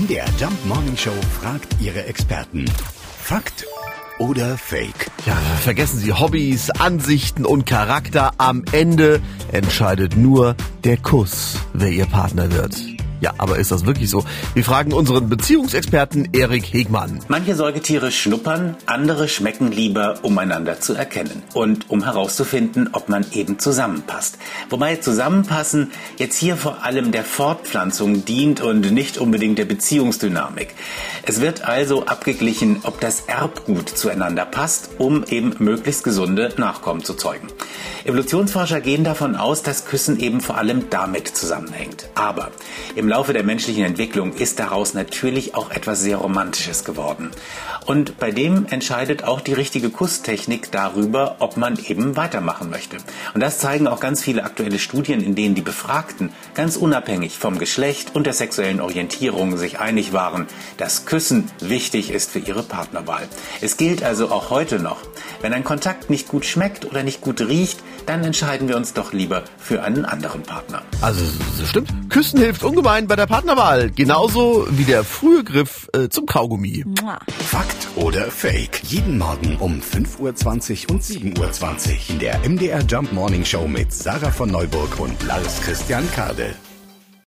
MDR Jump Morning Show fragt ihre Experten. Fakt oder Fake? Ja, vergessen Sie Hobbys, Ansichten und Charakter. Am Ende entscheidet nur der Kuss, wer Ihr Partner wird. Ja, aber ist das wirklich so? Wir fragen unseren Beziehungsexperten Erik Hegmann. Manche Säugetiere schnuppern, andere schmecken lieber, um einander zu erkennen und um herauszufinden, ob man eben zusammenpasst. Wobei Zusammenpassen jetzt hier vor allem der Fortpflanzung dient und nicht unbedingt der Beziehungsdynamik. Es wird also abgeglichen, ob das Erbgut zueinander passt, um eben möglichst gesunde Nachkommen zu zeugen. Evolutionsforscher gehen davon aus, dass Küssen eben vor allem damit zusammenhängt. Aber im Laufe der menschlichen Entwicklung ist daraus natürlich auch etwas sehr Romantisches geworden. Und bei dem entscheidet auch die richtige Kusstechnik darüber, ob man eben weitermachen möchte. Und das zeigen auch ganz viele aktuelle Studien, in denen die Befragten ganz unabhängig vom Geschlecht und der sexuellen Orientierung sich einig waren, dass Küssen wichtig ist für ihre Partnerwahl. Es gilt also auch heute noch, wenn ein Kontakt nicht gut schmeckt oder nicht gut riecht, dann entscheiden wir uns doch lieber für einen anderen Partner. Also, das stimmt. Küssen hilft ungemein bei der Partnerwahl. Genauso wie der frühe Griff äh, zum Kaugummi. Fakt oder Fake? Jeden Morgen um 5.20 Uhr und 7.20 Uhr in der MDR Jump Morning Show mit Sarah von Neuburg und Lars Christian Kade.